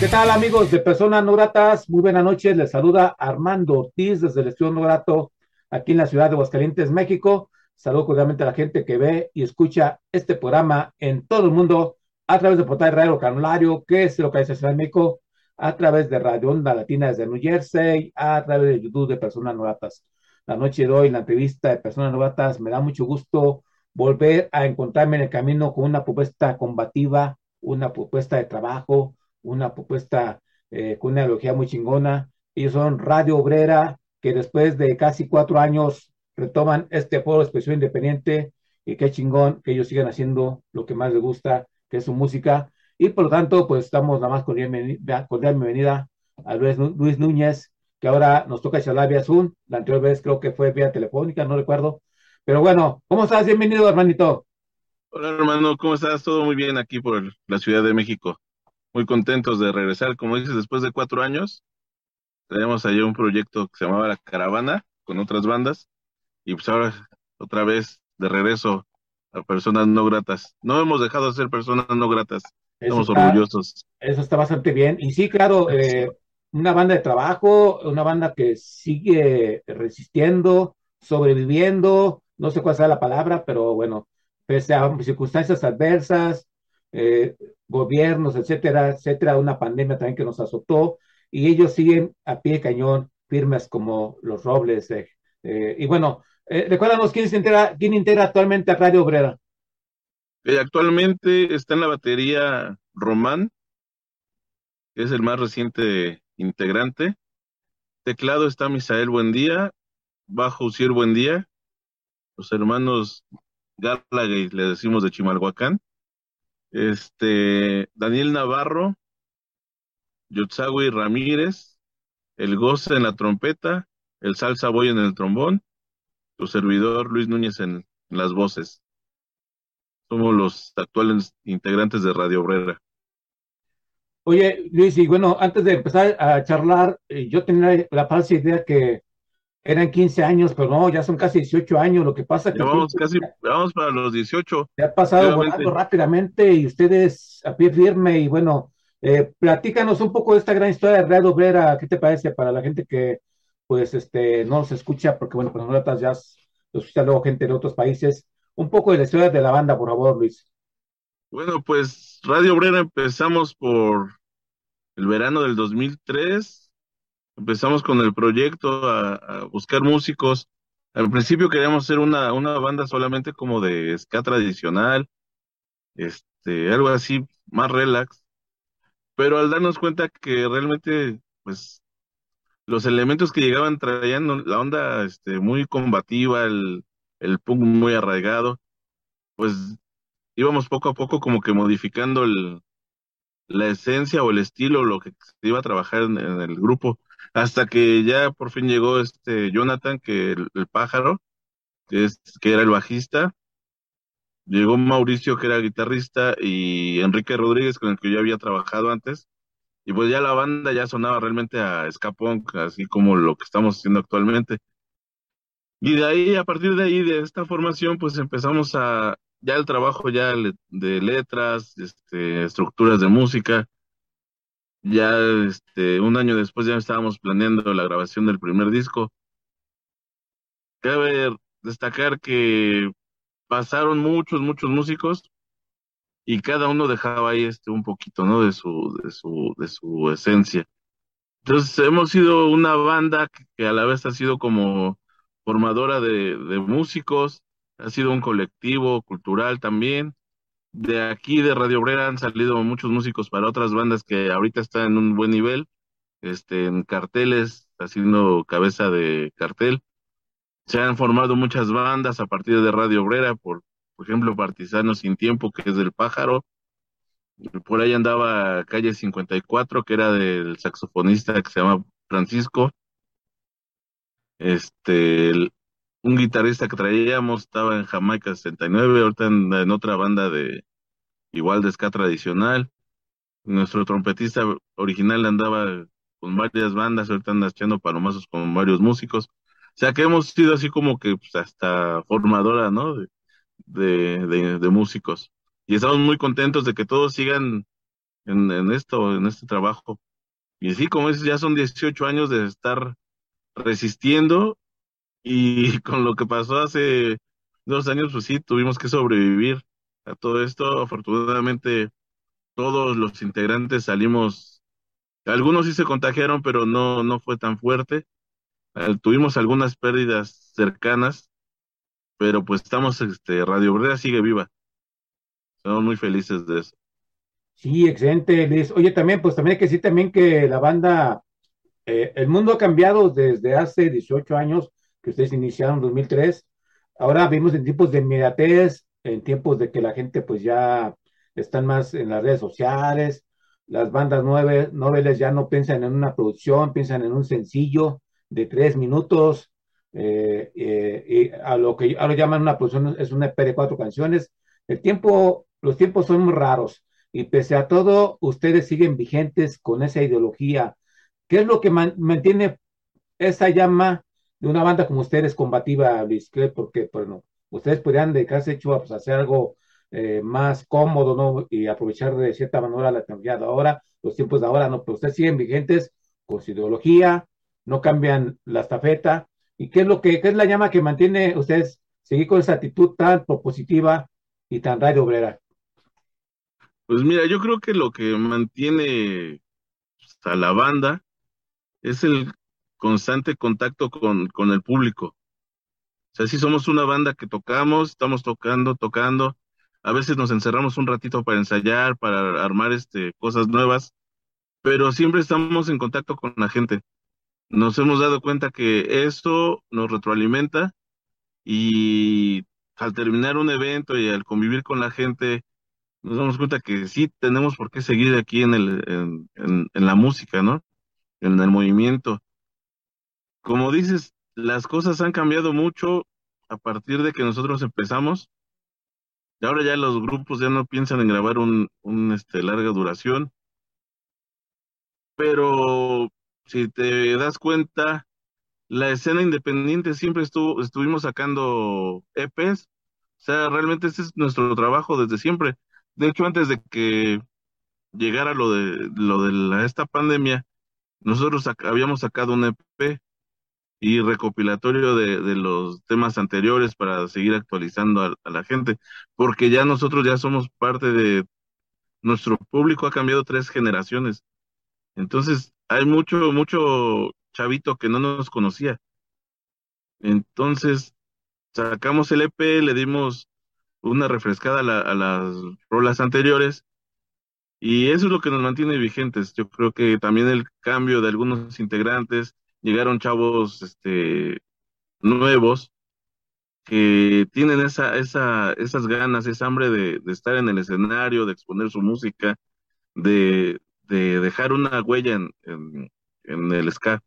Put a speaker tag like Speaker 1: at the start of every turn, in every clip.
Speaker 1: ¿Qué tal amigos de Personas No Gratas? Muy buenas noches, les saluda Armando Ortiz desde el Estudio No Grato aquí en la ciudad de Aguascalientes, México. Saludo cordialmente a la gente que ve y escucha este programa en todo el mundo a través de portal Radio Canulario, que es localización en México, a través de Radio Onda Latina desde New Jersey, a través de YouTube de Personas No Gratas. La noche de hoy, la entrevista de Personas No Gratas, me da mucho gusto volver a encontrarme en el camino con una propuesta combativa, una propuesta de trabajo, una propuesta eh, con una ideología muy chingona. Ellos son Radio Obrera, que después de casi cuatro años retoman este foro de expresión independiente y qué chingón que ellos sigan haciendo lo que más les gusta, que es su música. Y por lo tanto, pues estamos nada más con cordial bienvenida a Luis, Luis Núñez, que ahora nos toca charlar vía Zoom. La anterior vez creo que fue vía telefónica, no recuerdo. Pero bueno, ¿cómo estás? Bienvenido, hermanito.
Speaker 2: Hola, hermano, ¿cómo estás? Todo muy bien aquí por la Ciudad de México muy contentos de regresar, como dices, después de cuatro años. Tenemos allá un proyecto que se llamaba La Caravana con otras bandas y pues ahora otra vez de regreso a personas no gratas. No hemos dejado de ser personas no gratas. Estamos orgullosos.
Speaker 1: Eso está bastante bien. Y sí, claro, eh, una banda de trabajo, una banda que sigue resistiendo, sobreviviendo, no sé cuál sea la palabra, pero bueno, pese a circunstancias adversas, eh, gobiernos, etcétera, etcétera, una pandemia también que nos azotó, y ellos siguen a pie de cañón, firmes como los robles. Eh, eh, y bueno, recuérdanos quién, integra, quién integra actualmente a Radio Obrera.
Speaker 2: actualmente está en la batería Román, que es el más reciente integrante. Teclado está Misael Buendía, bajo Ucier Buendía, los hermanos Gallagher, le decimos de Chimalhuacán, este, Daniel Navarro, Yotzawi Ramírez, el Goce en la trompeta, el Salsa Boy en el trombón, tu servidor Luis Núñez en, las voces. Somos los actuales integrantes de Radio Obrera.
Speaker 1: Oye, Luis, y bueno, antes de empezar a charlar, eh, yo tenía la falsa idea que eran 15 años, pero no, ya son casi 18 años. Lo que pasa que.
Speaker 2: vamos, casi, vamos para los 18.
Speaker 1: Se ha pasado volando rápidamente y ustedes a pie firme. Y bueno, eh, platícanos un poco de esta gran historia de Red Obrera. ¿Qué te parece para la gente que, pues, este, no se escucha? Porque, bueno, pues nosotros ya los escucha luego gente de otros países. Un poco de la historia de la banda, por favor, Luis.
Speaker 2: Bueno, pues Radio Obrera empezamos por el verano del 2003 empezamos con el proyecto a, buscar músicos. Al principio queríamos hacer una, una banda solamente como de ska tradicional, este, algo así, más relax. Pero al darnos cuenta que realmente, pues, los elementos que llegaban traían la onda este, muy combativa, el, el punk muy arraigado, pues íbamos poco a poco como que modificando el, la esencia o el estilo, lo que se iba a trabajar en el grupo. Hasta que ya por fin llegó este Jonathan, que el, pájaro, que, es, que era el bajista, llegó Mauricio, que era guitarrista, y Enrique Rodríguez, con el que yo había trabajado antes, y pues ya la banda ya sonaba realmente a escapón, así como lo que estamos haciendo actualmente. Y de ahí, a partir de ahí, de esta formación, pues empezamos a, ya el trabajo ya de letras, este, estructuras de música, ya este, un año después ya estábamos planeando la grabación del primer disco. Cabe destacar que pasaron muchos, muchos músicos y cada uno dejaba ahí este un poquito, ¿no? De su, de su, de su esencia. Entonces hemos sido una banda que, a la vez ha sido como formadora de, de músicos, ha sido un colectivo cultural también, de aquí de Radio Obrera han salido muchos músicos para otras bandas que ahorita están en un buen nivel, este, en carteles, haciendo cabeza de cartel. Se han formado muchas bandas a partir de Radio Obrera por, por ejemplo, Partisano Sin Tiempo, que es del pájaro. Por ahí andaba Calle 54, que era del saxofonista que se llama Francisco. Este, un guitarrista que traíamos estaba en Jamaica 69, ahorita en, en otra banda de igual de ska tradicional. Nuestro trompetista original andaba con varias bandas, ahorita anda echando palomazos con varios músicos. O sea que hemos sido así como que pues, hasta formadora, ¿no? De, de, de, músicos. Y estamos muy contentos de que todos sigan en, esto, en este trabajo. Y sí, como dices, ya son 18 años de estar resistiendo y con lo que pasó hace dos años, pues sí, tuvimos que sobrevivir a todo esto. Afortunadamente, todos los integrantes salimos, algunos sí se contagiaron, pero no, no fue tan fuerte. Tuvimos algunas pérdidas cercanas, pero pues estamos, este, Radio Obrera sigue viva. Estamos muy felices de eso.
Speaker 1: Sí, excelente, Liz. Oye, también, pues también hay que decir también que la banda, eh, el mundo ha cambiado desde hace 18 años que ustedes iniciaron en 2003. Ahora vimos en tiempos de inmediatez, en tiempos de que la gente pues ya están más en las redes sociales, las bandas nueve, noveles ya no piensan en una producción, piensan en un sencillo de tres minutos, eh, eh, y a lo que ahora llaman una producción es un EP de cuatro canciones. El tiempo, los tiempos son muy raros y pese a todo, ustedes siguen vigentes con esa ideología. ¿Qué es lo que mantiene esa llama de una banda como ustedes combativa, Luis? Porque, bueno, ustedes podrían dedicarse hecho a pues, hacer algo eh, más cómodo, ¿no? Y aprovechar de cierta manera la tecnología de ahora, los tiempos de ahora, ¿no? Pero ustedes siguen vigentes con su ideología, no cambian la estafeta. ¿Y qué es lo que, qué es la llama que mantiene ustedes seguir con esa actitud tan propositiva y tan radio obrera?
Speaker 2: Pues mira, yo creo que lo que mantiene pues, a la banda es el constante contacto con, con el público. O sea, si somos una banda que tocamos, estamos tocando, tocando, a veces nos encerramos un ratito para ensayar, para armar este, cosas nuevas, pero siempre estamos en contacto con la gente. Nos hemos dado cuenta que esto nos retroalimenta y al terminar un evento y al convivir con la gente, nos damos cuenta que sí tenemos por qué seguir aquí en, el, en, en la música, ¿no? En el movimiento. Como dices, las cosas han cambiado mucho a partir de que nosotros empezamos. Y ahora ya los grupos ya no piensan en grabar un, un este, larga duración. Pero si te das cuenta, la escena independiente siempre estuvo, estuvimos sacando EPs. O sea, realmente ese es nuestro trabajo desde siempre. De hecho, antes de que llegara lo de lo de esta pandemia, nosotros habíamos sacado un EP y recopilatorio de, de, los temas anteriores para seguir actualizando a, la gente, porque ya nosotros ya somos parte de nuestro público ha cambiado tres generaciones. Entonces, hay mucho, mucho chavito que no nos conocía. Entonces, sacamos el EP, le dimos una refrescada a, la, a las rolas anteriores y eso es lo que nos mantiene vigentes. Yo creo que también el cambio de algunos integrantes, llegaron chavos este, nuevos que tienen esa, esa, esas ganas, esa hambre de, estar en el escenario, de exponer su música, de, de dejar una huella en, en, en el ska.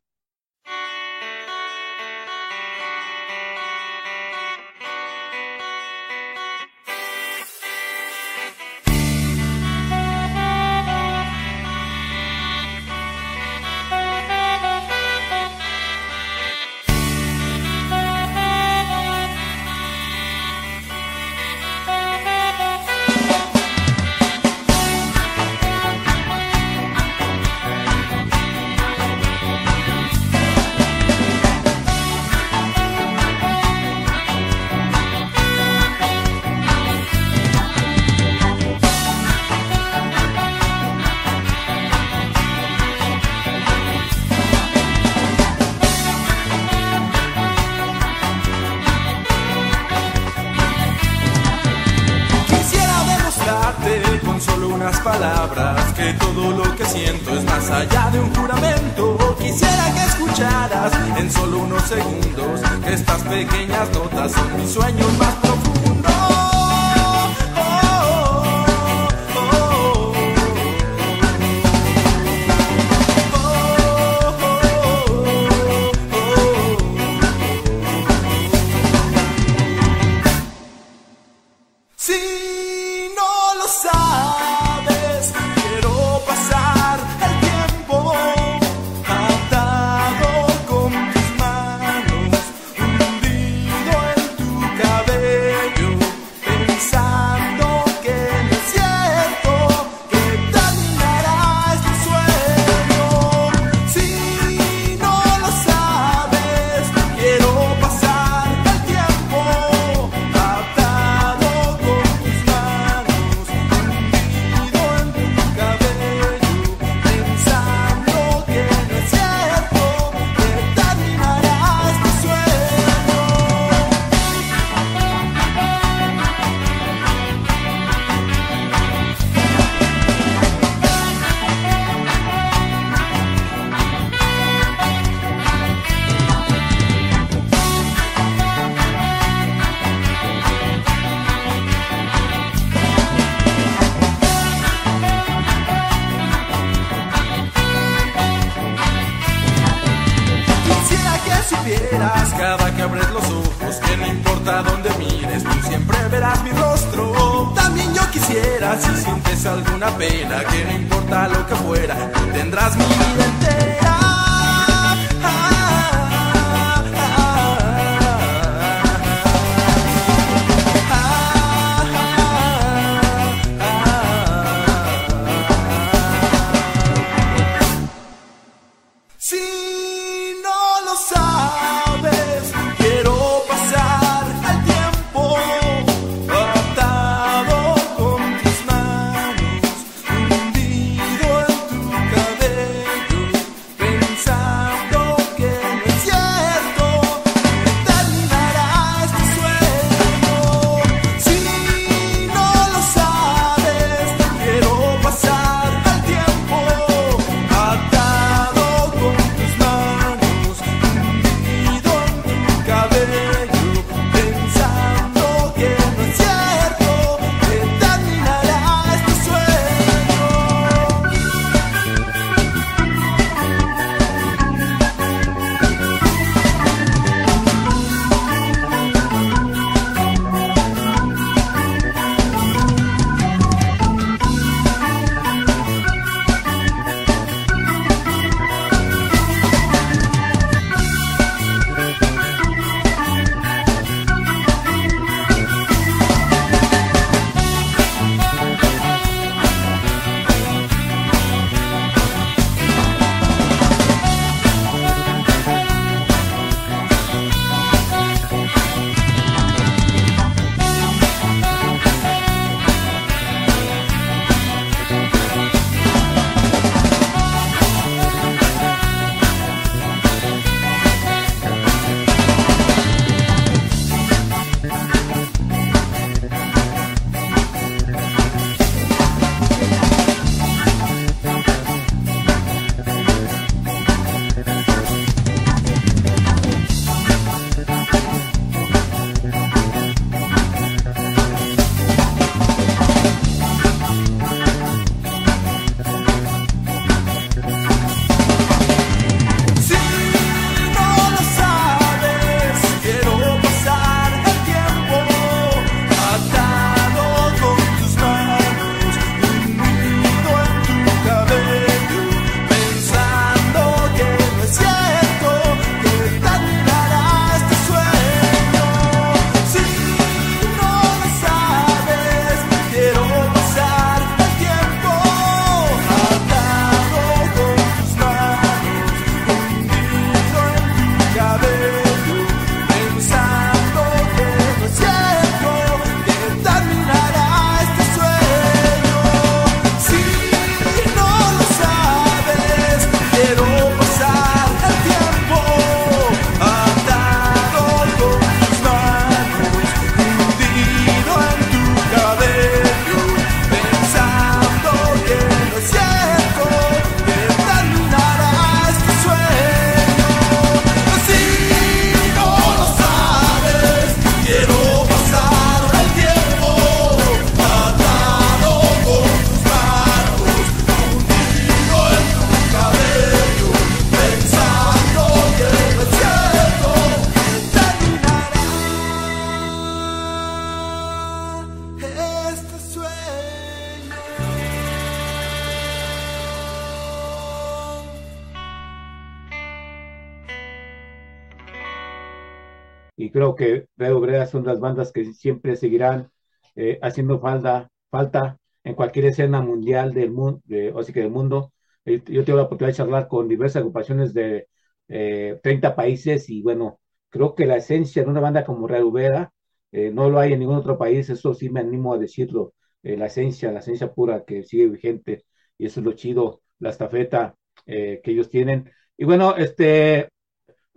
Speaker 3: Que
Speaker 1: Red Obrera son las bandas que siempre seguirán eh, haciendo falta, falta en cualquier escena mundial del mundo, o que del mundo. Eh, yo tengo la oportunidad de charlar con diversas agrupaciones de 30 eh, países y bueno, creo que la esencia de una banda como Red Obrera no lo hay en ningún otro país, eso sí me animo a decirlo, la esencia, la esencia pura que sigue vigente y eso es lo chido, la estafeta que ellos tienen. Y bueno, este,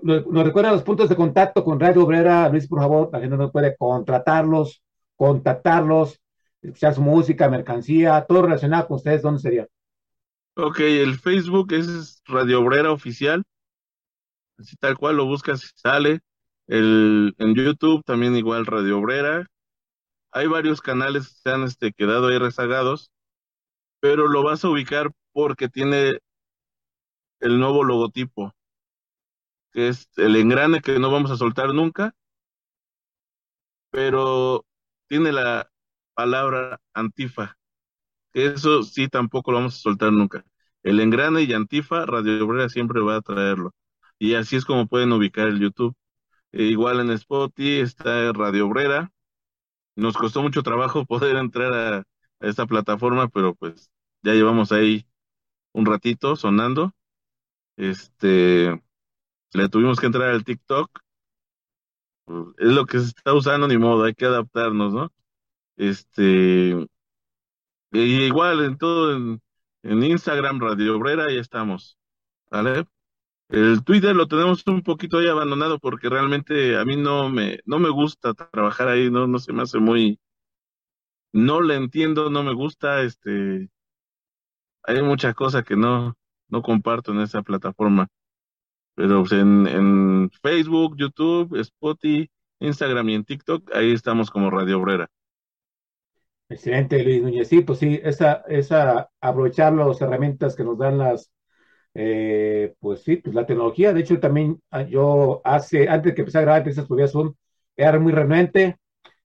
Speaker 1: nos recuerda los puntos de contacto con Radio Obrera, Luis, por favor, la gente no puede contratarlos, contactarlos, escuchar su música, mercancía, todo relacionado con ustedes, ¿dónde sería?
Speaker 2: Ok, el Facebook es Radio Obrera Oficial, así tal cual lo buscas y sale. El, en YouTube también igual Radio Obrera. Hay varios canales que se han este, quedado ahí rezagados, pero lo vas a ubicar porque tiene el nuevo logotipo que es el engrane que no vamos a soltar nunca, pero tiene la palabra antifa, que eso sí tampoco lo vamos a soltar nunca. El engrane y antifa, Radio Obrera siempre va a traerlo. Y así es como pueden ubicar el YouTube. E igual en Spotify está Radio Obrera. Nos costó mucho trabajo poder entrar a, a esta plataforma, pero pues ya llevamos ahí un ratito sonando. Este, le tuvimos que entrar al TikTok. Es lo que se está usando, ni modo, hay que adaptarnos, ¿no? Este, y igual en todo, en, en Instagram, Radio Obrera, ya estamos. ¿Vale? El Twitter lo tenemos un poquito ahí abandonado porque realmente a mí no me, no me gusta trabajar ahí, no, no se me hace muy, no le entiendo, no me gusta, este, hay muchas cosas que no, no comparto en esa plataforma. Pero pues, en, en Facebook, YouTube, Spotify, Instagram y en TikTok, ahí estamos como Radio Obrera.
Speaker 1: Excelente, Luis Núñez. Sí, pues sí, esa, esa, aprovechar las herramientas que nos dan las, eh, pues sí, pues la tecnología. De hecho, también ah, yo hace, antes que empecé a grabar esas podía Zoom, era muy renuente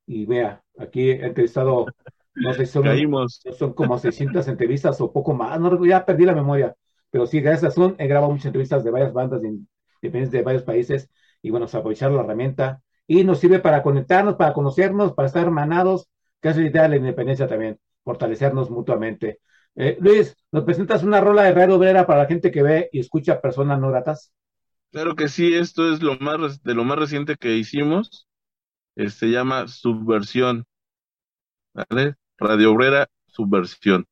Speaker 1: y vea, aquí he entrevistado, no sé si son,
Speaker 2: Caímos.
Speaker 1: son como 600 entrevistas o poco más, no, ya perdí la memoria, pero sí, gracias a Zoom he grabado muchas entrevistas de varias bandas de, varios países y bueno, pues, aprovechar la herramienta y nos sirve para conectarnos, para conocernos, para estar hermanados, que es la idea de la independencia también, fortalecernos mutuamente. Eh, Luis, ¿nos presentas una rola de Radio Obrera para la gente que ve y escucha personas no gratas?
Speaker 2: Claro que sí, esto es lo más de lo más reciente que hicimos. Eh, se llama Subversión. ¿Vale? Radio Obrera. Subversión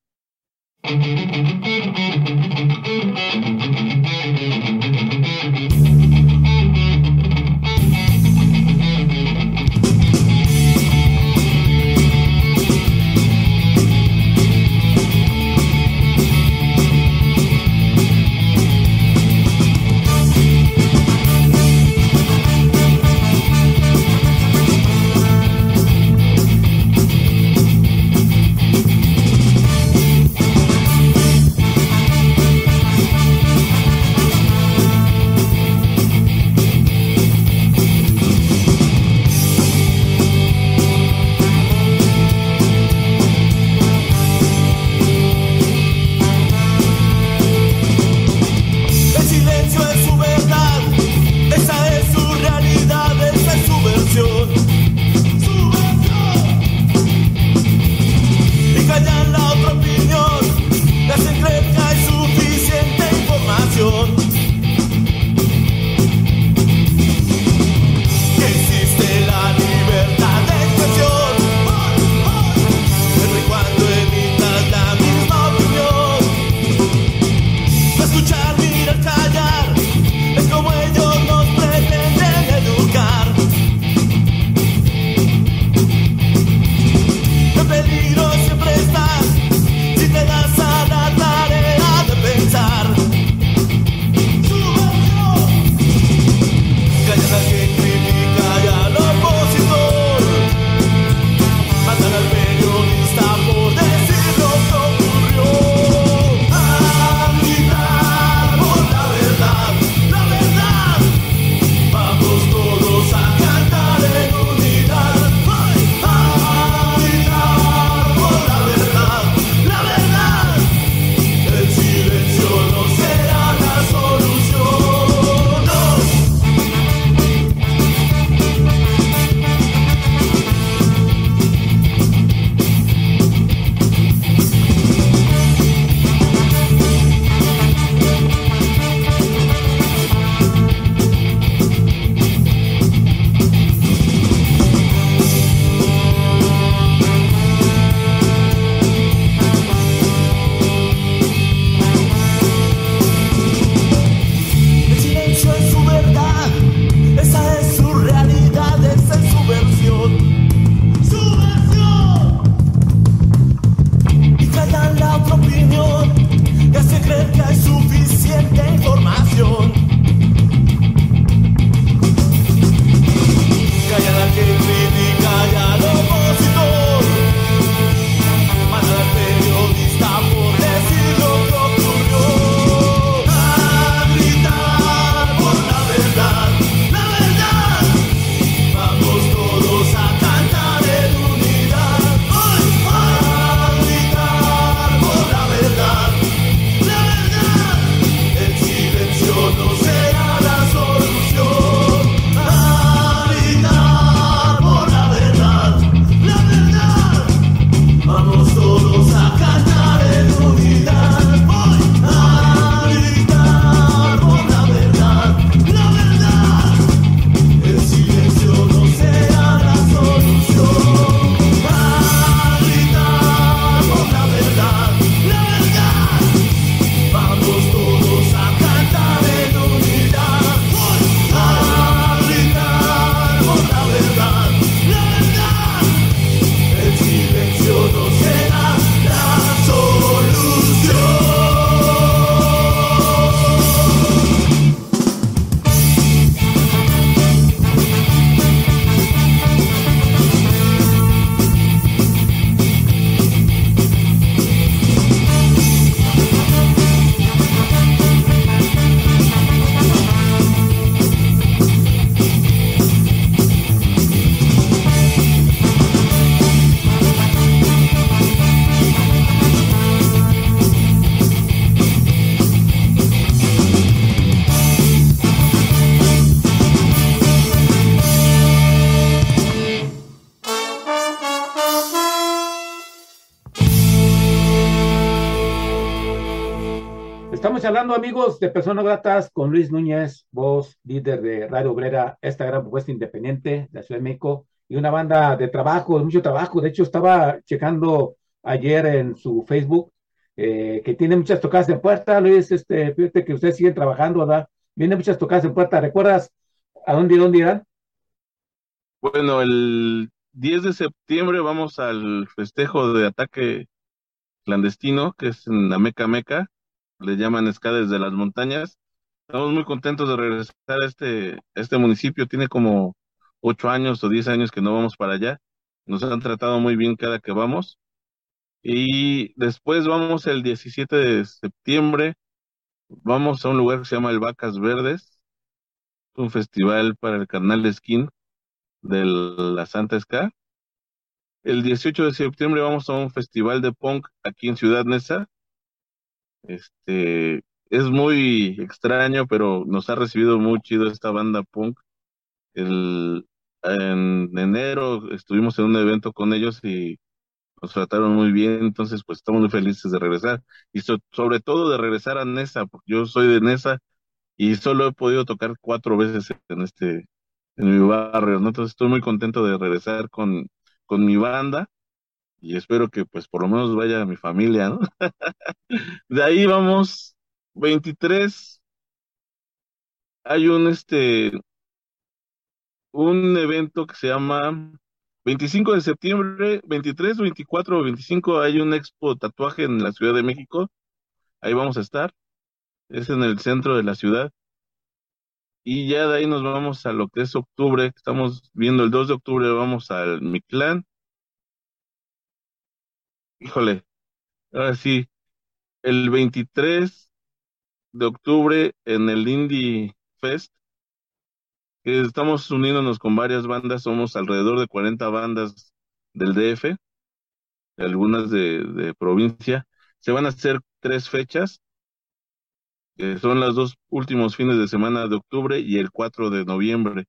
Speaker 1: amigos, de Personas Gratas con Luis Núñez, voz líder de Radio Obrera, esta gran propuesta independiente de la Ciudad de México y una banda de trabajo, de mucho trabajo. De hecho, estaba checando ayer en su Facebook eh, que tiene muchas tocadas en puerta. Luis, este, fíjate que ustedes siguen trabajando, ¿verdad? Viene muchas tocadas en puerta. ¿Recuerdas a dónde y dónde irán?
Speaker 2: Bueno, el 10 de septiembre vamos al festejo de ataque clandestino, que es en la Meca Meca, le llaman Esca desde las montañas. Estamos muy contentos de regresar a este, este municipio, tiene como ocho años o diez años que no vamos para allá. Nos han tratado muy bien cada que vamos. Y después vamos el 17 de septiembre, vamos a un lugar que se llama el Vacas Verdes, un festival para el canal de skin de la Santa Esca. El 18 de septiembre vamos a un festival de punk aquí en Ciudad Neza. Este, es muy extraño, pero nos ha recibido muy chido esta banda punk. El, en enero estuvimos en un evento con ellos y nos trataron muy bien, entonces pues estamos muy felices de regresar y sobre todo de regresar a Nesa, porque yo soy de Nesa y solo he podido tocar cuatro veces en este en mi barrio, ¿no? Entonces estoy muy contento de regresar con, con mi banda y espero que pues por lo menos vaya mi familia, ¿no? de ahí vamos 23 hay un este un evento que se llama 25 de septiembre, 23, 24 o 25 hay un expo tatuaje en la Ciudad de México. Ahí vamos a estar. Es en el centro de la ciudad. Y ya de ahí nos vamos a lo que es octubre. Estamos viendo el 2 de octubre, vamos al Mictlán. Híjole, ahora sí, el 23 de octubre en el Indie Fest estamos uniéndonos con varias bandas, somos alrededor de 40 bandas del DF, algunas de, provincia. Se van a hacer tres fechas, que son los dos últimos fines de semana de octubre y el 4 de noviembre.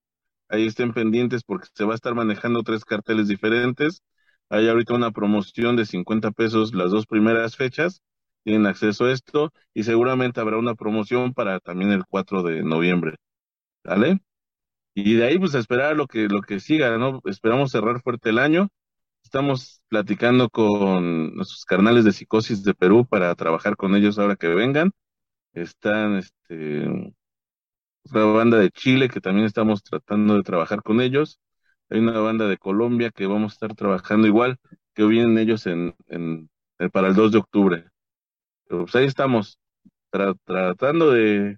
Speaker 2: Ahí estén pendientes porque se va a estar manejando tres carteles diferentes. Hay ahorita una promoción de 50 pesos las dos primeras fechas. Tienen acceso a esto y seguramente habrá una promoción para también el 4 de noviembre. ¿Vale? Y de ahí, pues, a esperar lo que, lo que siga, ¿no? Esperamos cerrar fuerte el año. Estamos platicando con nuestros carnales de psicosis de Perú para trabajar con ellos ahora que vengan. Están, este, otra banda de Chile que también estamos tratando de trabajar con ellos. Hay una banda de Colombia que vamos a estar trabajando igual, que vienen ellos en, en, para el 2 de octubre. Pero pues ahí estamos, tratando de,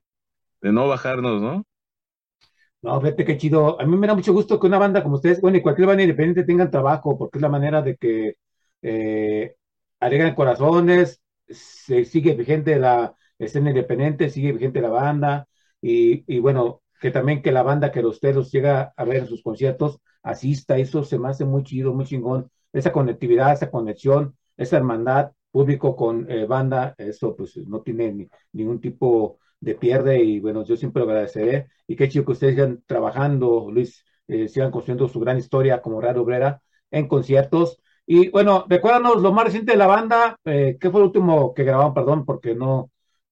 Speaker 2: de no bajarnos, ¿no?
Speaker 1: No, fíjate qué chido. A mí me da mucho gusto que una banda como ustedes, bueno, y cualquier banda independiente tengan trabajo, porque es la manera de que eh, alegran corazones, se sigue vigente la escena independiente, sigue vigente la banda, y, y bueno, que también que la banda que usted los llega a ver en sus conciertos asista, eso se me hace muy chido, muy chingón. Esa conectividad, esa conexión, esa hermandad público con eh, banda, eso pues no tiene ningún tipo de pierde y bueno, yo siempre lo agradeceré y qué chido que ustedes sigan trabajando, Luis, eh, sigan construyendo su gran historia como Radio Obrera en conciertos. Y bueno, recuérdanos lo más reciente de la banda, eh, ¿qué fue el último que grabaron? Perdón, porque no...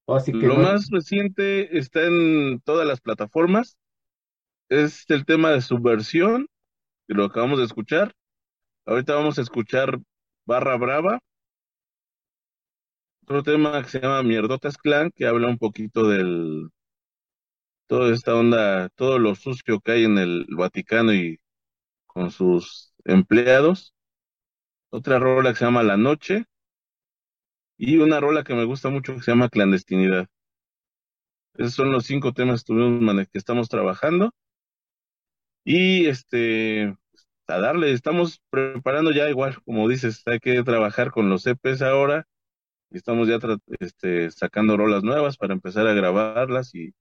Speaker 2: Así que lo más reciente está en todas las plataformas, es el tema de subversión, que lo acabamos de escuchar. Ahorita vamos a escuchar Barra Brava, otro tema que se llama Mierdotas Clan, que habla un poquito del toda esta onda, todo lo sucio que hay en el Vaticano y con sus empleados. Otra rola que se llama La Noche. Y una rola que me gusta mucho que se llama Clandestinidad. Esos son los cinco temas que, que estamos trabajando. Y este, a darle, estamos preparando ya igual, como dices, hay que trabajar con los EPs ahora estamos ya este, sacando rolas nuevas para empezar a grabarlas y,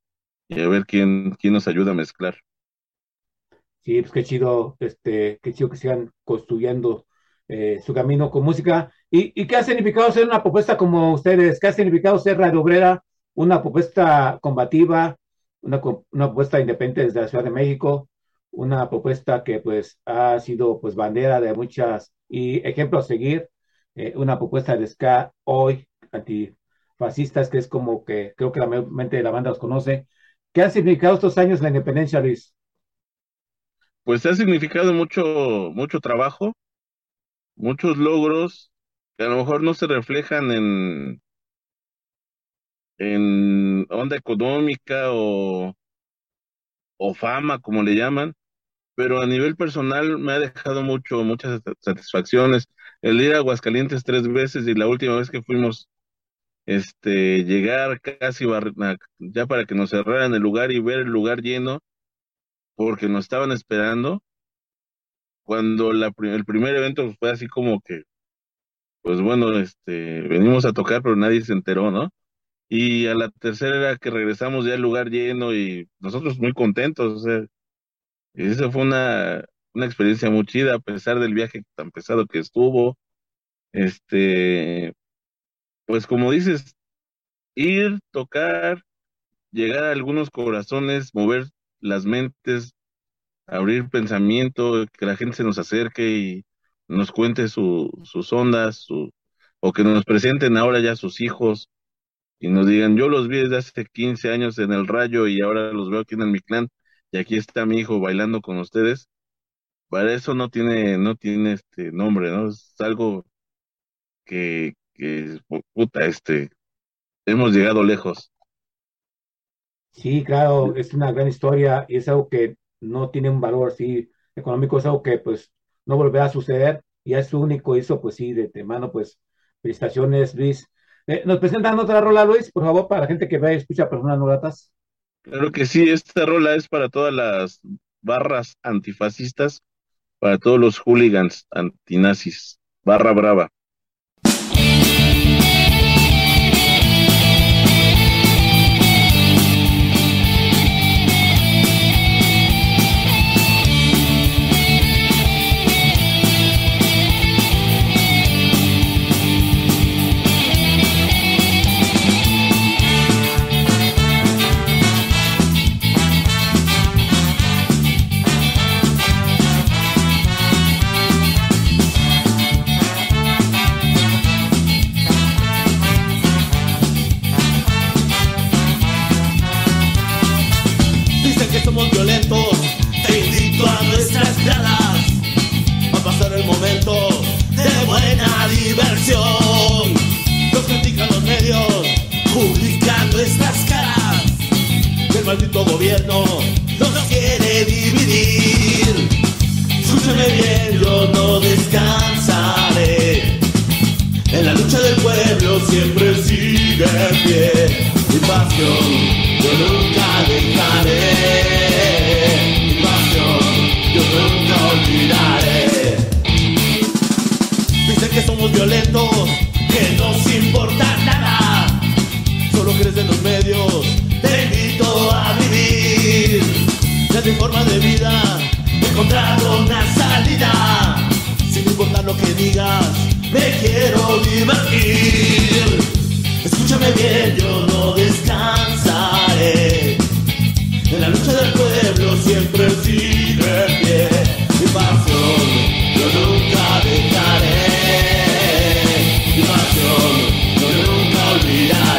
Speaker 2: a ver quién, quién nos ayuda a mezclar.
Speaker 1: Sí, pues qué chido, este, qué chido que sigan construyendo eh, su camino con música. ¿Y, ¿Y, qué ha significado ser una propuesta como ustedes? ¿Qué ha significado ser Radio Obrera? Una propuesta combativa, una, una propuesta independiente desde la Ciudad de México, una propuesta que pues ha sido pues bandera de muchas y ejemplo a seguir eh, una propuesta de ska hoy fascistas, que es como que creo que la mente de la banda los conoce. ¿Qué han significado estos años la independencia, Luis?
Speaker 2: Pues ha significado mucho, mucho trabajo, muchos logros que a lo mejor no se reflejan en, en onda económica o, o fama, como le llaman, pero a nivel personal me ha dejado mucho, muchas satisfacciones. El ir a Aguascalientes tres veces y la última vez que fuimos, este, llegar casi ya para que nos cerraran el lugar y ver el lugar lleno, porque nos estaban esperando. Cuando la, el primer evento fue así como que, pues bueno, este, venimos a tocar, pero nadie se enteró, ¿no? Y a la tercera era que regresamos ya al lugar lleno y nosotros muy contentos, o sea, y eso fue una, una experiencia muy chida, a pesar del viaje tan pesado que estuvo. Este, pues como dices, ir, tocar, llegar a algunos corazones, mover las mentes, abrir pensamiento, que la gente se nos acerque y nos cuente su, sus ondas, su, o que nos presenten ahora ya sus hijos y nos digan, yo los vi desde hace 15 años en el Rayo y ahora los veo aquí en el Mictlán y aquí está mi hijo bailando con ustedes, para eso no tiene, no tiene este nombre, ¿no? Es algo que, que puta, este, hemos llegado lejos.
Speaker 1: Sí, claro, es una gran historia y es algo que no tiene un valor así económico, es algo que pues no volverá a suceder y es único, eso pues sí, de, mano, pues felicitaciones, Luis. Eh, ¿Nos presentan otra rola, Luis, por favor, para la gente que ve y escucha personas no gratas?
Speaker 2: Claro que sí, esta rola es para todas las barras antifascistas, para todos los hooligans antinazis. Barra brava.
Speaker 3: Maldito gobierno nos quiere dividir. Escúchame bien, yo no descansaré. En la lucha del pueblo siempre sigue en pie. Mi pasión, yo nunca dejaré. Mi pasión, yo nunca olvidaré. Dicen que somos violentos, que nos importa nada. Solo crees en los medios forma de vida he encontrado una salida. Sin importar lo que digas, me quiero divertir. Escúchame bien, yo no descansaré. En la lucha del pueblo siempre sigue en pie. Mi pasión, yo nunca dejaré. Mi pasión, yo nunca olvidaré.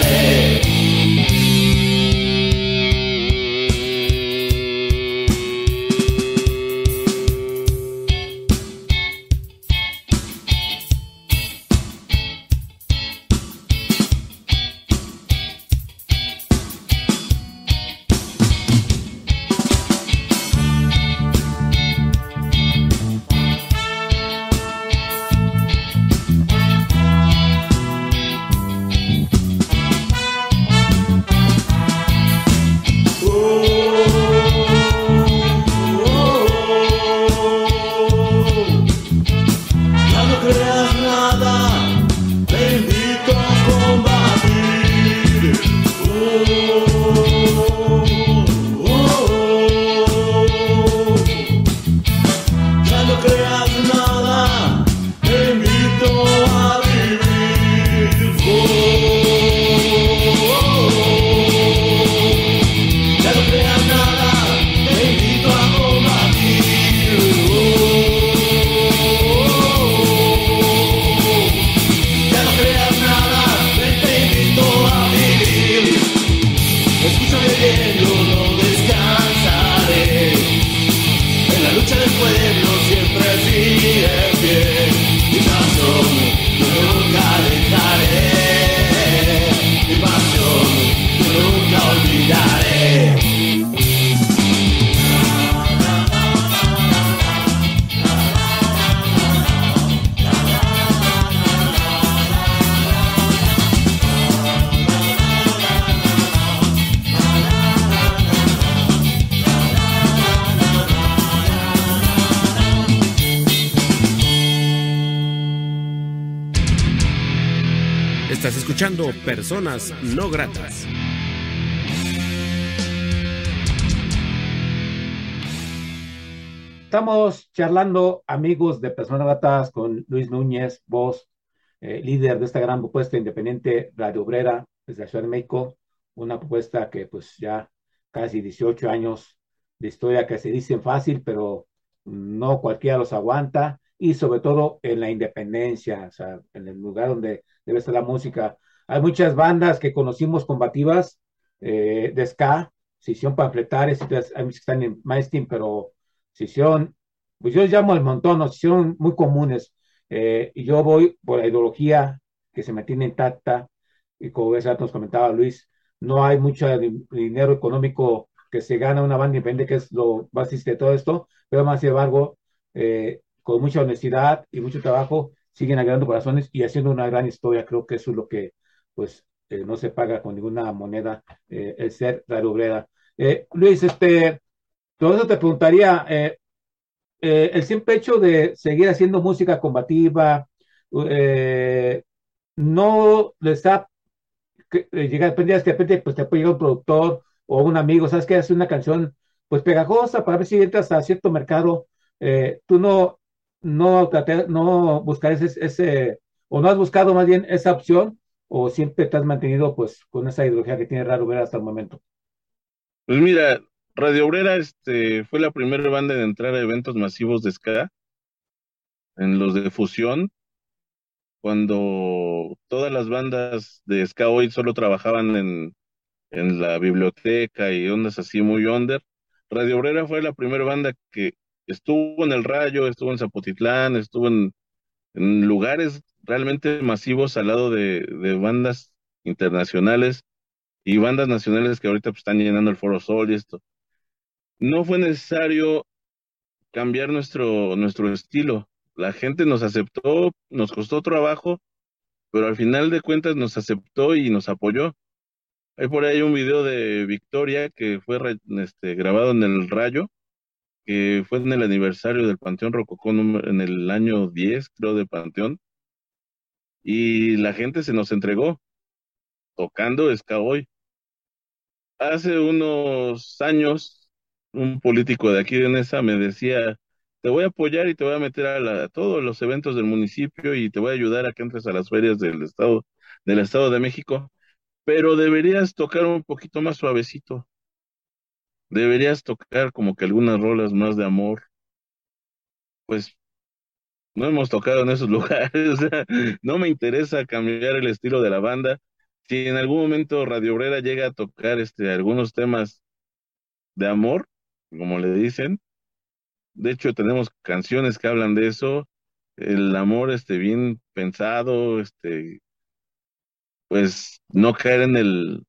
Speaker 4: Personas No Gratas.
Speaker 1: Estamos charlando, amigos de Personas Gratas, con Luis Núñez, voz, eh, líder de esta gran propuesta independiente Radio Obrera desde la Ciudad de México. Una propuesta que pues ya casi 18 años de historia que se dicen fácil, pero no cualquiera los aguanta y sobre todo en la independencia, o sea, en el lugar donde debe estar la música. Hay muchas bandas que conocimos combativas eh, de ska, hicieron panfletares, hay que están en mainstream, pero hicieron, pues yo llamo el montón, nos hicieron muy comunes. Eh, y yo voy por la ideología que se mantiene intacta, y como ves, nos comentaba Luis, no hay mucho dinero económico que se gana una banda independiente, que es lo básico de todo esto, pero más sin embargo, eh, con mucha honestidad y mucho trabajo, siguen agregando corazones y haciendo una gran historia. Creo que eso es lo que, pues, eh, no se paga con ninguna moneda, el ser Radio Obrera. Luis, este, todo eso te preguntaría, eh, eh, el simple hecho de seguir haciendo música combativa, eh, no les da, llegar, de repente, pues te puede llegar un productor o un amigo, sabes que hace una canción pues pegajosa para ver si entras a cierto mercado, tú no, no, no ese, ese, o no has buscado más bien esa opción, o siempre te mantenido pues con esa ideología que tiene Raro Ver hasta el momento.
Speaker 2: Pues mira, Radio Obrera este, fue la primera banda en entrar a eventos masivos de ska, en los de fusión, cuando todas las bandas de ska hoy solo trabajaban en, en la biblioteca y ondas así muy under. Radio Obrera fue la primera banda que estuvo en el Rayo, estuvo en Zapotitlán, estuvo en lugares realmente masivos al lado de, de, bandas internacionales y bandas nacionales que ahorita pues, están llenando el Foro Sol y esto no fue necesario cambiar nuestro, nuestro estilo. La gente nos aceptó, nos costó trabajo, pero al final de cuentas nos aceptó y nos apoyó. Hay por ahí un video de Victoria que fue este, grabado en el Rayo, que fue en el aniversario del Panteón Rococó en el año 10, creo, de Panteón. Y la gente se nos entregó tocando ska hoy. Hace unos años un político de aquí de Nesa me decía, te voy a apoyar y te voy a meter a, todos los eventos del municipio y te voy a ayudar a que entres a las ferias del estado, del estado de México, pero deberías tocar un poquito más suavecito. Deberías tocar como que algunas rolas más de amor. Pues no hemos tocado en esos lugares, no me interesa cambiar el estilo de la banda. Si en algún momento Radio Obrera llega a tocar este algunos temas de amor, como le dicen. De hecho, tenemos canciones que hablan de eso, el amor este bien pensado, este pues no caer en el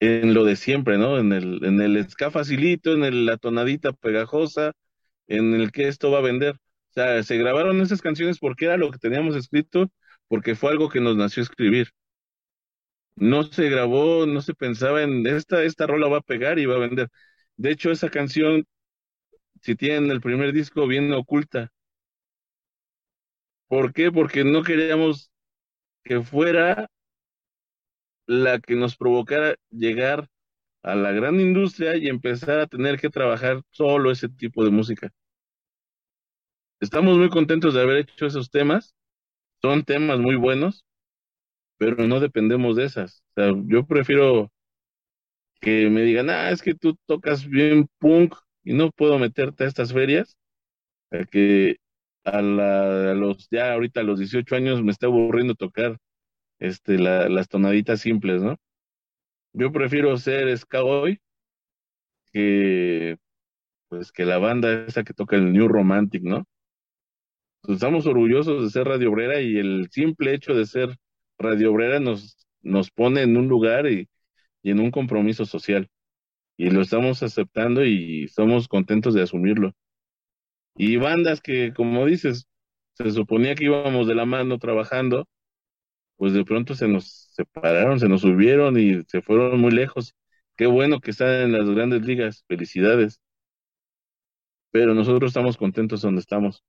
Speaker 2: en lo de siempre, ¿no? En el en el ska facilito, en el, la tonadita pegajosa, en el que esto va a vender. O sea, se grabaron esas canciones porque era lo que teníamos escrito, porque fue algo que nos nació escribir. No se grabó, no se pensaba en esta esta rola va a pegar y va a vender. De hecho, esa canción, si tienen el primer disco, viene oculta. ¿Por qué? Porque no queríamos que fuera la que nos provocara llegar a la gran industria y empezar a tener que trabajar solo ese tipo de música. Estamos muy contentos de haber hecho esos temas. Son temas muy buenos, pero no dependemos de esas. O sea, yo prefiero que me digan, ah, es que tú tocas bien punk y no puedo meterte a estas ferias, que a, los, ya ahorita a los 18 años me está aburriendo tocar este, las tonaditas simples, ¿no? Yo prefiero ser Skyboy que, pues, que la banda esa que toca el New Romantic, ¿no? Pues, estamos orgullosos de ser Radio Obrera y el simple hecho de ser Radio Obrera nos, nos pone en un lugar y, en un compromiso social. Y lo estamos aceptando y estamos contentos de asumirlo. Y bandas que, como dices, se suponía que íbamos de la mano trabajando, pues de pronto se nos separaron, se nos subieron y se fueron muy lejos. Qué bueno que están en las grandes ligas, felicidades. Pero nosotros estamos contentos donde estamos.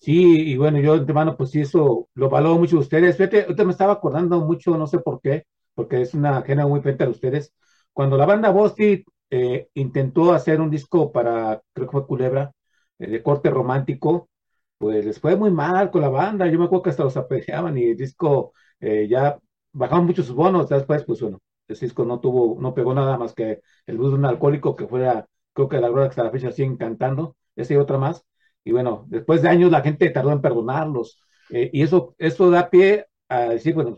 Speaker 1: Sí, y bueno, yo de mano, pues sí, eso lo valoro mucho de ustedes. Fíjate, ahorita me estaba acordando mucho, no sé por qué, porque es una género muy frente a ustedes. Cuando la banda Bosti eh, intentó hacer un disco para, creo que fue Culebra, eh, de corte romántico, pues les fue muy mal con la banda. Yo me acuerdo que hasta los apedreaban y el disco eh, ya bajaban mucho sus bonos. Después, pues bueno, ese disco no tuvo, no pegó nada más que el blues de un alcohólico que fuera, creo que la verdad que hasta la fecha siguen cantando, esa y otra más. Y bueno, después de años la gente tardó en perdonarlos. Eh, y eso, eso da pie a decir, bueno,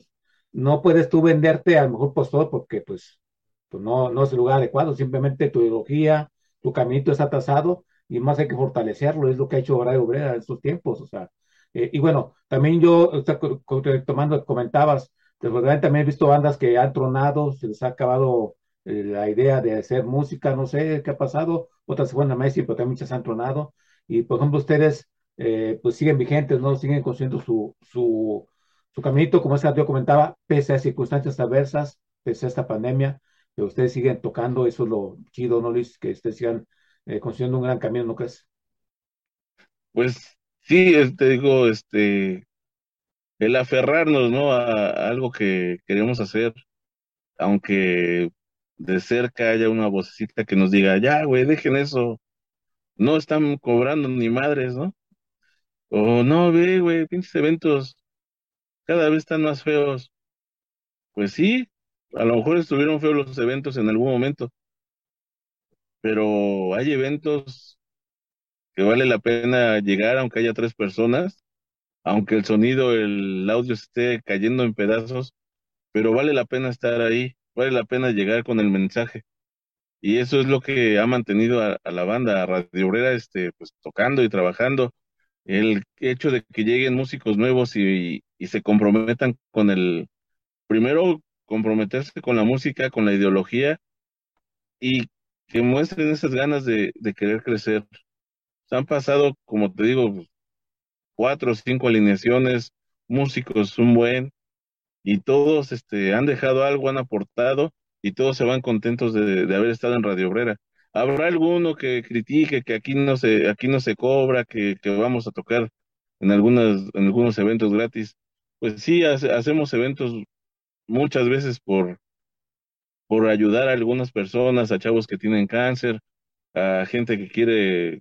Speaker 1: no puedes tú venderte al mejor postor porque pues, pues no, no es el lugar adecuado, simplemente tu ideología, tu caminito está atrasado y más hay que fortalecerlo, es lo que ha hecho Radio Obrera en estos tiempos, o sea, eh, y bueno, también yo, tomando, comentabas, después también he visto bandas que han tronado, se les ha acabado eh, la idea de hacer música, no sé qué ha pasado, otras se fueron a Messi, pero también muchas han tronado, y por ejemplo ustedes eh, pues siguen vigentes, ¿no? Siguen construyendo su, su, su caminito, como esa yo comentaba, pese a circunstancias adversas, pese a esta pandemia, que ustedes siguen tocando, eso es lo chido, ¿no, Luis? Que ustedes sigan eh, construyendo un gran camino, ¿no crees?
Speaker 2: Pues sí, te digo, este, el aferrarnos, ¿no? A algo que queremos hacer, aunque de cerca haya una vocecita que nos diga, ya, güey, dejen eso, no están cobrando ni madres, ¿no? O no, ve, güey, pinches eventos cada vez están más feos. Pues sí, a lo mejor estuvieron feos los eventos en algún momento, pero hay eventos que vale la pena llegar aunque haya tres personas, aunque el sonido, el audio esté cayendo en pedazos, pero vale la pena estar ahí, vale la pena llegar con el mensaje. Y eso es lo que ha mantenido a, la banda, a Radio Obrera, este, pues tocando y trabajando. El hecho de que lleguen músicos nuevos y, se comprometan con el, primero comprometerse con la música, con la ideología y que muestren esas ganas de, de querer crecer. Se han pasado, como te digo, cuatro o cinco alineaciones, músicos un buen, y todos este, han dejado algo, han aportado, y todos se van contentos de, de haber estado en Radio Obrera. Habrá alguno que critique que aquí no se, aquí no se cobra, que, que vamos a tocar en algunas, en algunos eventos gratis. Pues sí, hacemos eventos muchas veces por, por ayudar a algunas personas, a chavos que tienen cáncer, a gente que quiere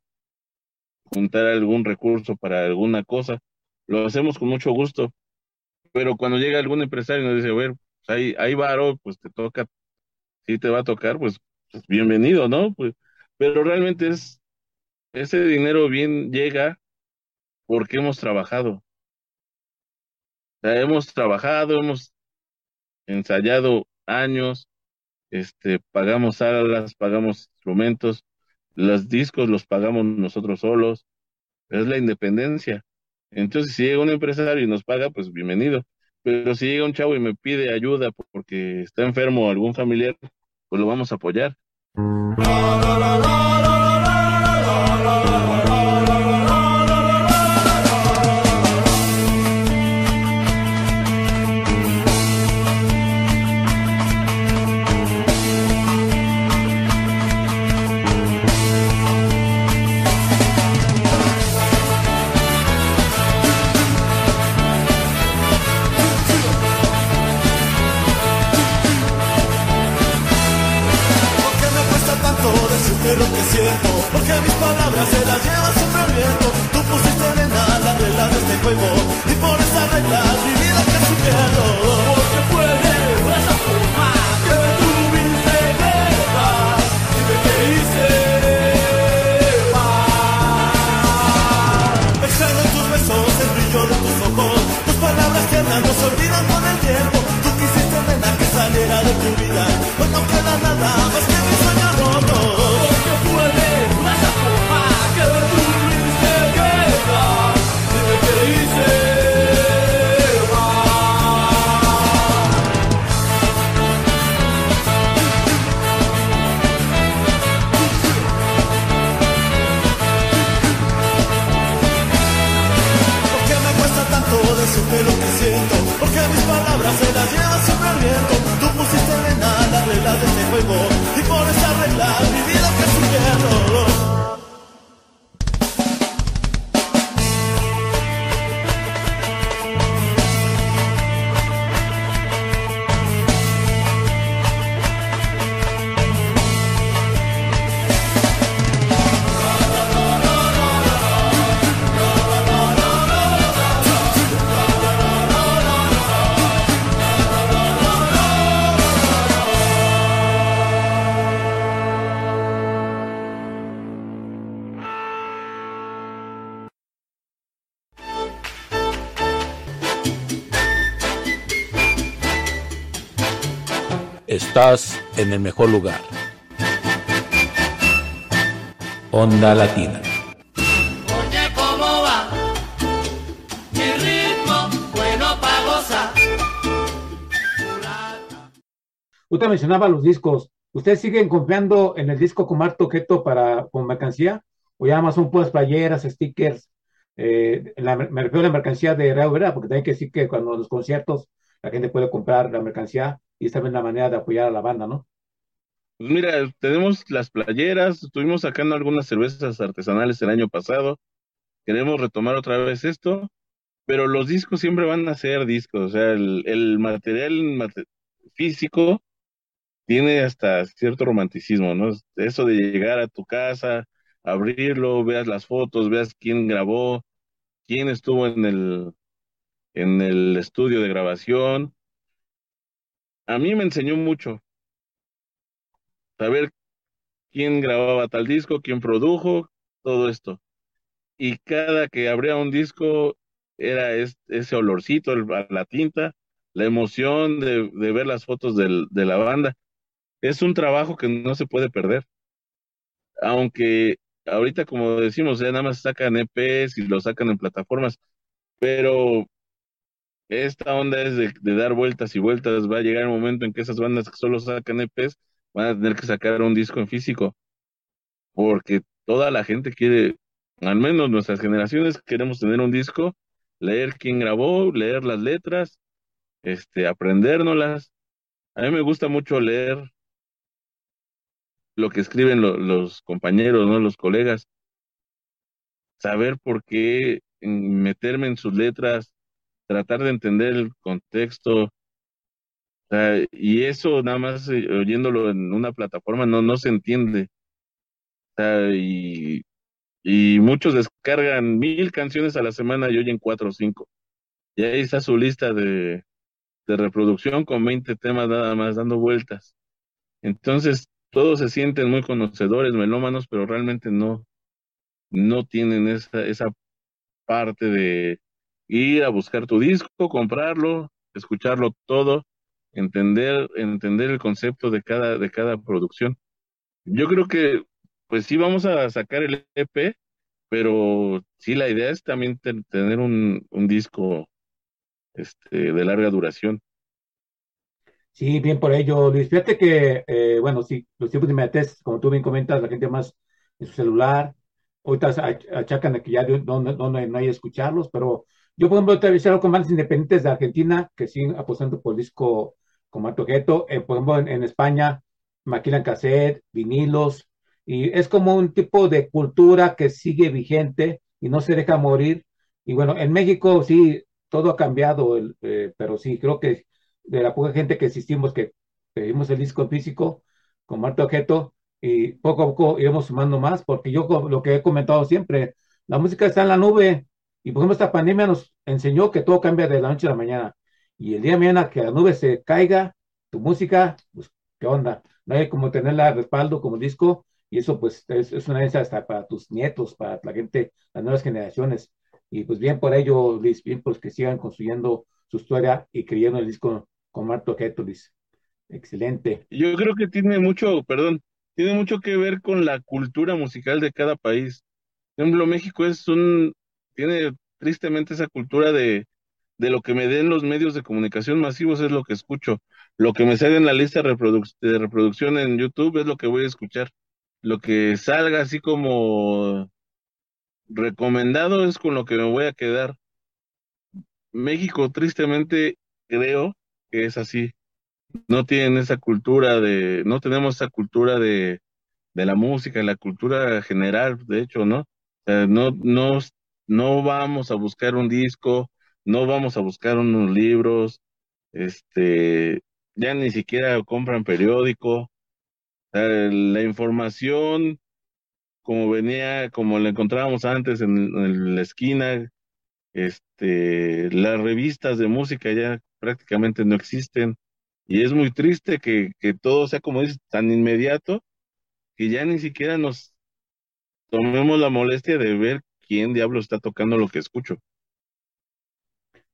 Speaker 2: juntar algún recurso para alguna cosa. Lo hacemos con mucho gusto. Pero cuando llega algún empresario y nos dice, a ver, pues ahí, ahí varo, pues te toca si te va a tocar, pues, pues, bienvenido, ¿no? Pues, pero realmente es, ese dinero bien llega porque hemos trabajado. hemos trabajado, hemos ensayado años, este, pagamos salas, pagamos instrumentos, los discos los pagamos nosotros solos, es la independencia. Entonces, si llega un empresario y nos paga, pues bienvenido. Pero si llega un chavo y me pide ayuda porque está enfermo algún familiar, pues lo vamos a apoyar.
Speaker 5: Estás en el mejor lugar. Onda Latina.
Speaker 6: Oye, ¿cómo va? Mi ritmo, bueno para gozar.
Speaker 1: Usted mencionaba los discos. ¿Ustedes siguen confiando en el disco con Marto Keto para con mercancía? ¿O ya más son puras playeras, stickers? Eh, la, me refiero a la mercancía de Real ¿verdad? Porque hay que decir que cuando los conciertos la gente puede comprar la mercancía y esta es la manera de apoyar a la banda, ¿no?
Speaker 2: Pues mira, tenemos las playeras, estuvimos sacando algunas cervezas artesanales el año pasado, queremos retomar otra vez esto, pero los discos siempre van a ser discos, o sea, el, material mate- físico tiene hasta cierto romanticismo, ¿no? Eso de llegar a tu casa, abrirlo, veas las fotos, veas quién grabó, quién estuvo en el, en el estudio de grabación. A mí me enseñó mucho saber quién grababa tal disco, quién produjo, todo esto. Y cada que abría un disco era es- ese olorcito la tinta, la emoción de, ver las fotos de la banda. Es un trabajo que no se puede perder. Aunque ahorita, como decimos, ya nada más sacan EPs y lo sacan en plataformas, pero esta onda es de, dar vueltas y vueltas. Va a llegar el momento en que esas bandas que solo sacan EPs van a tener que sacar un disco en físico, porque toda la gente quiere, al menos nuestras generaciones, queremos tener un disco, leer quién grabó, leer las letras, este, aprendérnoslas. A mí me gusta mucho leer lo que escriben lo- los compañeros, ¿no? Los colegas, saber por qué, meterme en sus letras, tratar de entender el contexto, y eso nada más eh, oyéndolo en una plataforma no, no se entiende. Y, y muchos descargan mil canciones a la semana y oyen cuatro o cinco. Y ahí está su lista de, de reproducción con 20 temas nada más dando vueltas. Entonces, todos se sienten muy conocedores, melómanos, pero realmente no, no tienen esa, esa parte de ir a buscar tu disco, comprarlo, escucharlo todo, entender, entender el concepto de cada, de cada producción. Yo creo que, pues sí, vamos a sacar el EP, pero sí, la idea es también ten- tener un, un disco este, de larga duración.
Speaker 1: Sí, bien por ello, Luis. Fíjate que, eh, bueno, sí, los tiempos de inmediatez, como tú bien comentas, la gente más en su celular, ahorita achacan a que ya no, no, no hay escucharlos, pero yo, por ejemplo, he con bandas independientes de Argentina que siguen apostando por disco como Atoqueto, eh, por ejemplo, en, en España maquilan cassette, vinilos, y es como un tipo de cultura que sigue vigente y no se deja morir. Y bueno, en México sí, todo ha cambiado, el, eh, pero sí, creo que de la poca gente que existimos, que pedimos el disco físico con Marto Objeto, y poco a poco iremos sumando más, porque yo lo que he comentado siempre, la música está en la nube, y por ejemplo esta pandemia nos enseñó que todo cambia de la noche a la mañana, y el día de mañana que la nube se caiga, tu música, pues, ¿qué onda? No hay como tenerla de respaldo como disco, y eso pues es, una herencia hasta para tus nietos, para la gente, las nuevas generaciones, y pues bien por ello, Luis, bien pues que sigan construyendo su historia y creyendo en el disco con Marto Luis. Excelente.
Speaker 2: Yo creo que tiene mucho, perdón, tiene mucho que ver con la cultura musical de cada país. Por ejemplo, México es un, tiene tristemente esa cultura de, de lo que me den los medios de comunicación masivos es lo que escucho. Lo que me sale en la lista de reproducción en YouTube es lo que voy a escuchar. Lo que salga así como recomendado es con lo que me voy a quedar. México, tristemente, creo que es así. No tienen esa cultura de, no tenemos esa cultura de, de la música, la cultura general, de hecho, ¿no? O sea, no, no, no vamos a buscar un disco, no vamos a buscar unos libros, este, ya ni siquiera compran periódico. La información, como venía, como la encontrábamos antes en, en la esquina, este, las revistas de música ya prácticamente no existen. Y es muy triste que, que todo sea, como dices, tan inmediato que ya ni siquiera nos tomemos la molestia de ver quién diablo está tocando lo que escucho.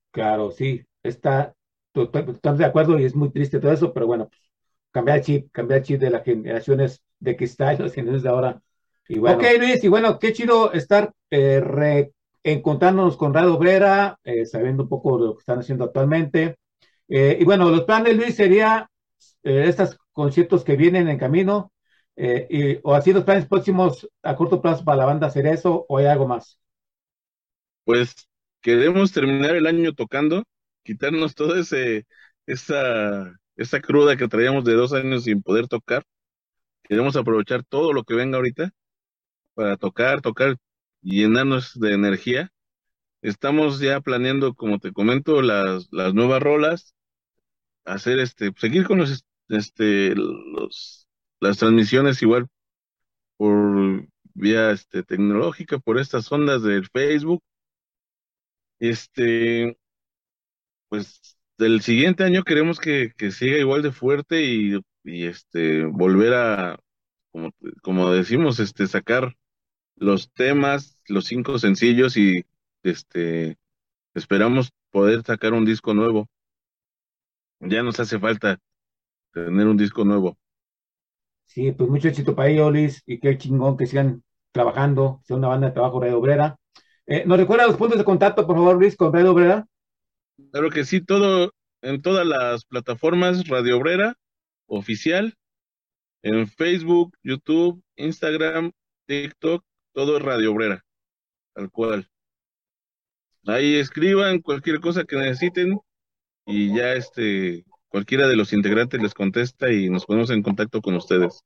Speaker 1: Claro, sí, está totalmente de acuerdo y es muy triste todo eso, pero bueno, pues cambiar el chip, cambiar el chip de las generaciones de cristal, las generaciones de ahora. Y bueno, ok, Luis, y bueno, qué chido estar eh, encontrándonos con Radio Obrera, eh, sabiendo un poco de lo que están haciendo actualmente. Eh, y bueno, los planes, Luis, sería estos conciertos que vienen en camino, y, o así los planes próximos a corto plazo para la banda hacer eso, o hay algo más.
Speaker 2: Pues queremos terminar el año tocando, quitarnos toda esa, esa cruda que traíamos de dos años sin poder tocar. Queremos aprovechar todo lo que venga ahorita para tocar, tocar llenarnos de energía. Estamos ya planeando, como te comento, las, las nuevas rolas, hacer este, seguir con los, este, los, las transmisiones igual por vía este, tecnológica, por estas ondas del Facebook. Este, pues del siguiente año queremos que, que siga igual de fuerte y, y este, volver a, como, como decimos, este, sacar los temas, los cinco sencillos y este esperamos poder sacar un disco nuevo. Ya nos hace falta tener un disco nuevo.
Speaker 1: Sí, pues mucho éxito para ellos, Luis, y qué chingón que sigan trabajando, sea una banda de trabajo Radio Obrera. Eh, ¿Nos recuerda los puntos de contacto, por favor, Luis, con Radio Obrera?
Speaker 2: Claro que sí, todo en todas las plataformas Radio Obrera oficial, en Facebook, YouTube, Instagram, TikTok todo es Radio Obrera, tal cual. Ahí escriban cualquier cosa que necesiten y ya este cualquiera de los integrantes les contesta y nos ponemos en contacto con ustedes.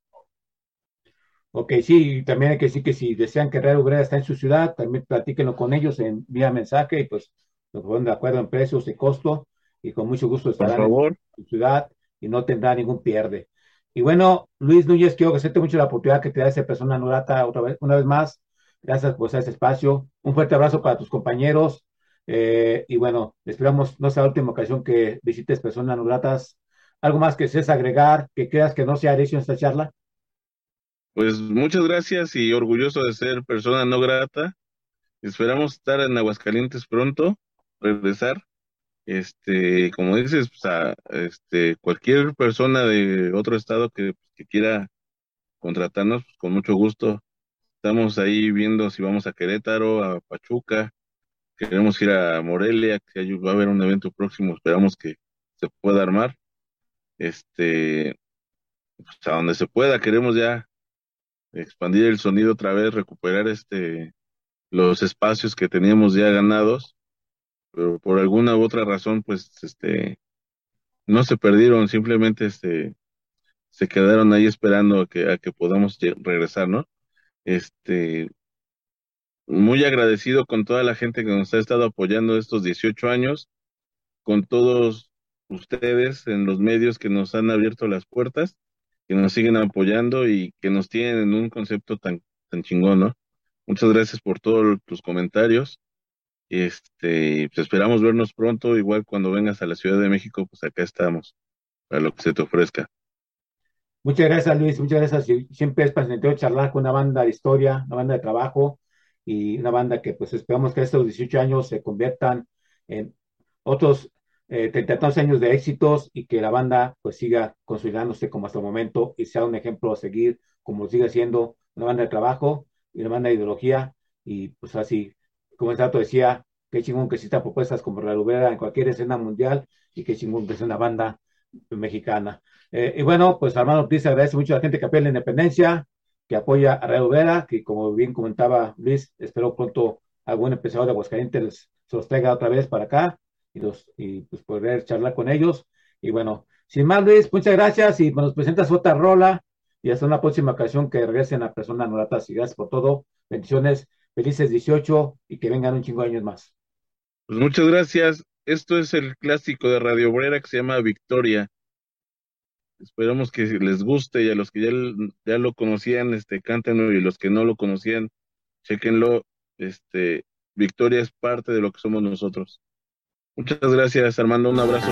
Speaker 1: Ok, sí, también hay que decir que si desean que Radio Obrera está en su ciudad, también platíquenlo con ellos en vía mensaje y pues nos ponen de acuerdo en precios y costo y con mucho gusto estarán en su ciudad y no tendrá ningún pierde. Y bueno, Luis Núñez, quiero agradecerte mucho la oportunidad que te da esa persona Norata otra vez, una vez más. Gracias por este espacio. Un fuerte abrazo para tus compañeros. Eh, y bueno, esperamos no sea la última ocasión que visites personas Noratas. ¿Algo más que desees agregar, que creas que no sea hecho en esta charla?
Speaker 2: Pues muchas gracias y orgulloso de ser persona no grata. Esperamos estar en Aguascalientes pronto, regresar este, como dices, pues este, cualquier persona de otro estado que, quiera contratarnos, pues, con mucho gusto. Estamos ahí viendo si vamos a Querétaro, a Pachuca, queremos ir a Morelia, que va a haber un evento próximo, esperamos que se pueda armar. Este, pues a donde se pueda, queremos ya expandir el sonido otra vez, recuperar este los espacios que teníamos ya ganados pero por alguna u otra razón, pues, este, no se perdieron, simplemente, este, se quedaron ahí esperando a que, a que podamos regresar, ¿no? Este, muy agradecido con toda la gente que nos ha estado apoyando estos 18 años, con todos ustedes en los medios que nos han abierto las puertas, que nos siguen apoyando y que nos tienen en un concepto tan, tan chingón, ¿no? Muchas gracias por todos tus comentarios este, pues esperamos vernos pronto, igual cuando vengas a la Ciudad de México, pues acá estamos, para lo que se te ofrezca.
Speaker 1: Muchas gracias, Luis, muchas gracias. Siempre es placentero charlar con una banda de historia, una banda de trabajo y una banda que pues esperamos que estos 18 años se conviertan en otros eh, 32 años de éxitos y que la banda pues siga consolidándose como hasta el momento y sea un ejemplo a seguir como sigue siendo una banda de trabajo y una banda de ideología y pues así como el dato decía, qué chingón que exista propuestas como la Lubera en cualquier escena mundial y qué chingón que es una banda mexicana. Eh, y bueno, pues Armando Ortiz agradece mucho a la gente que apoya la independencia, que apoya a Radio Vera, que como bien comentaba Luis, espero pronto algún empresario de Aguascalientes se los traiga otra vez para acá y, los, y pues poder charlar con ellos. Y bueno, sin más Luis, muchas gracias y nos presentas otra rola y hasta una próxima ocasión que regresen a personas noratas y gracias por todo. Bendiciones felices 18 y que vengan un chingo de años más.
Speaker 2: Pues muchas gracias. Esto es el clásico de Radio Obrera que se llama Victoria. Esperamos que les guste y a los que ya, ya lo conocían, este, cántenlo y los que no lo conocían, chequenlo. Este, Victoria es parte de lo que somos nosotros. Muchas gracias, Armando. Un abrazo.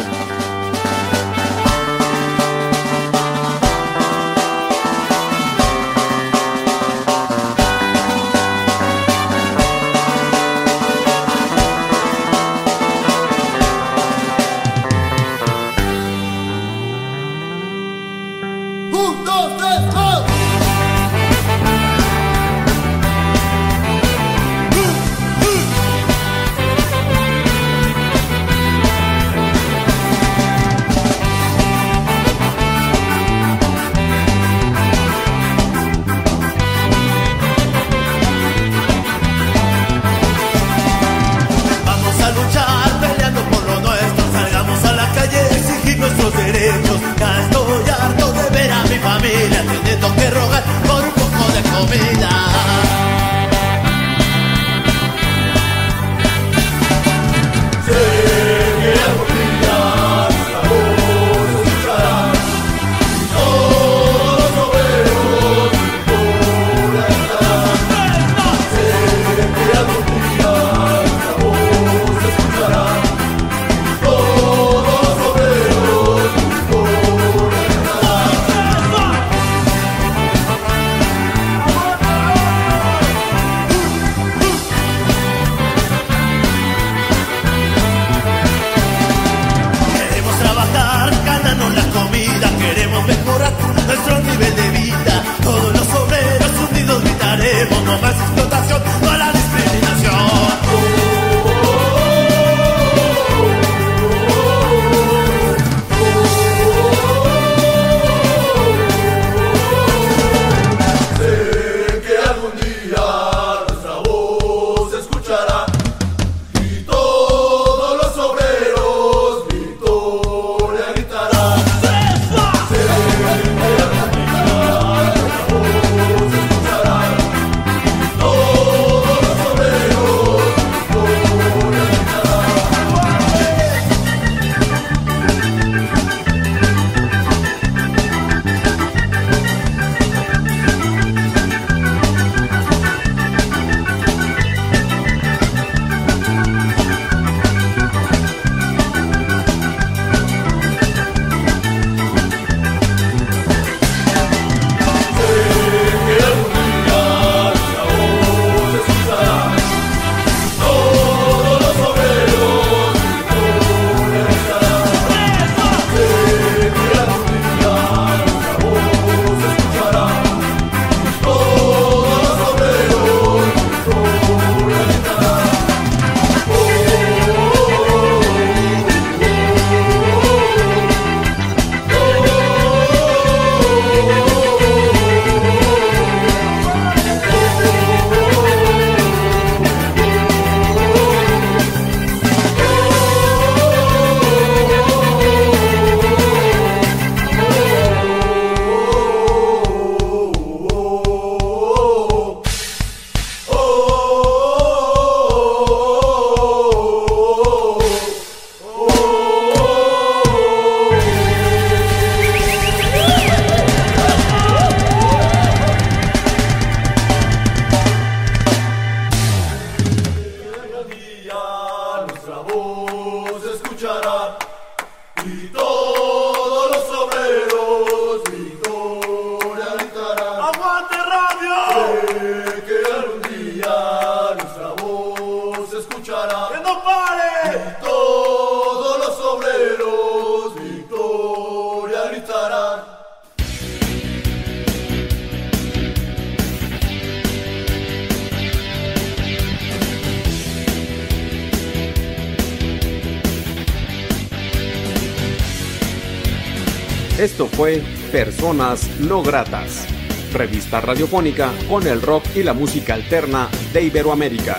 Speaker 4: Personas No Gratas, revista radiofónica con el rock y la música alterna de Iberoamérica.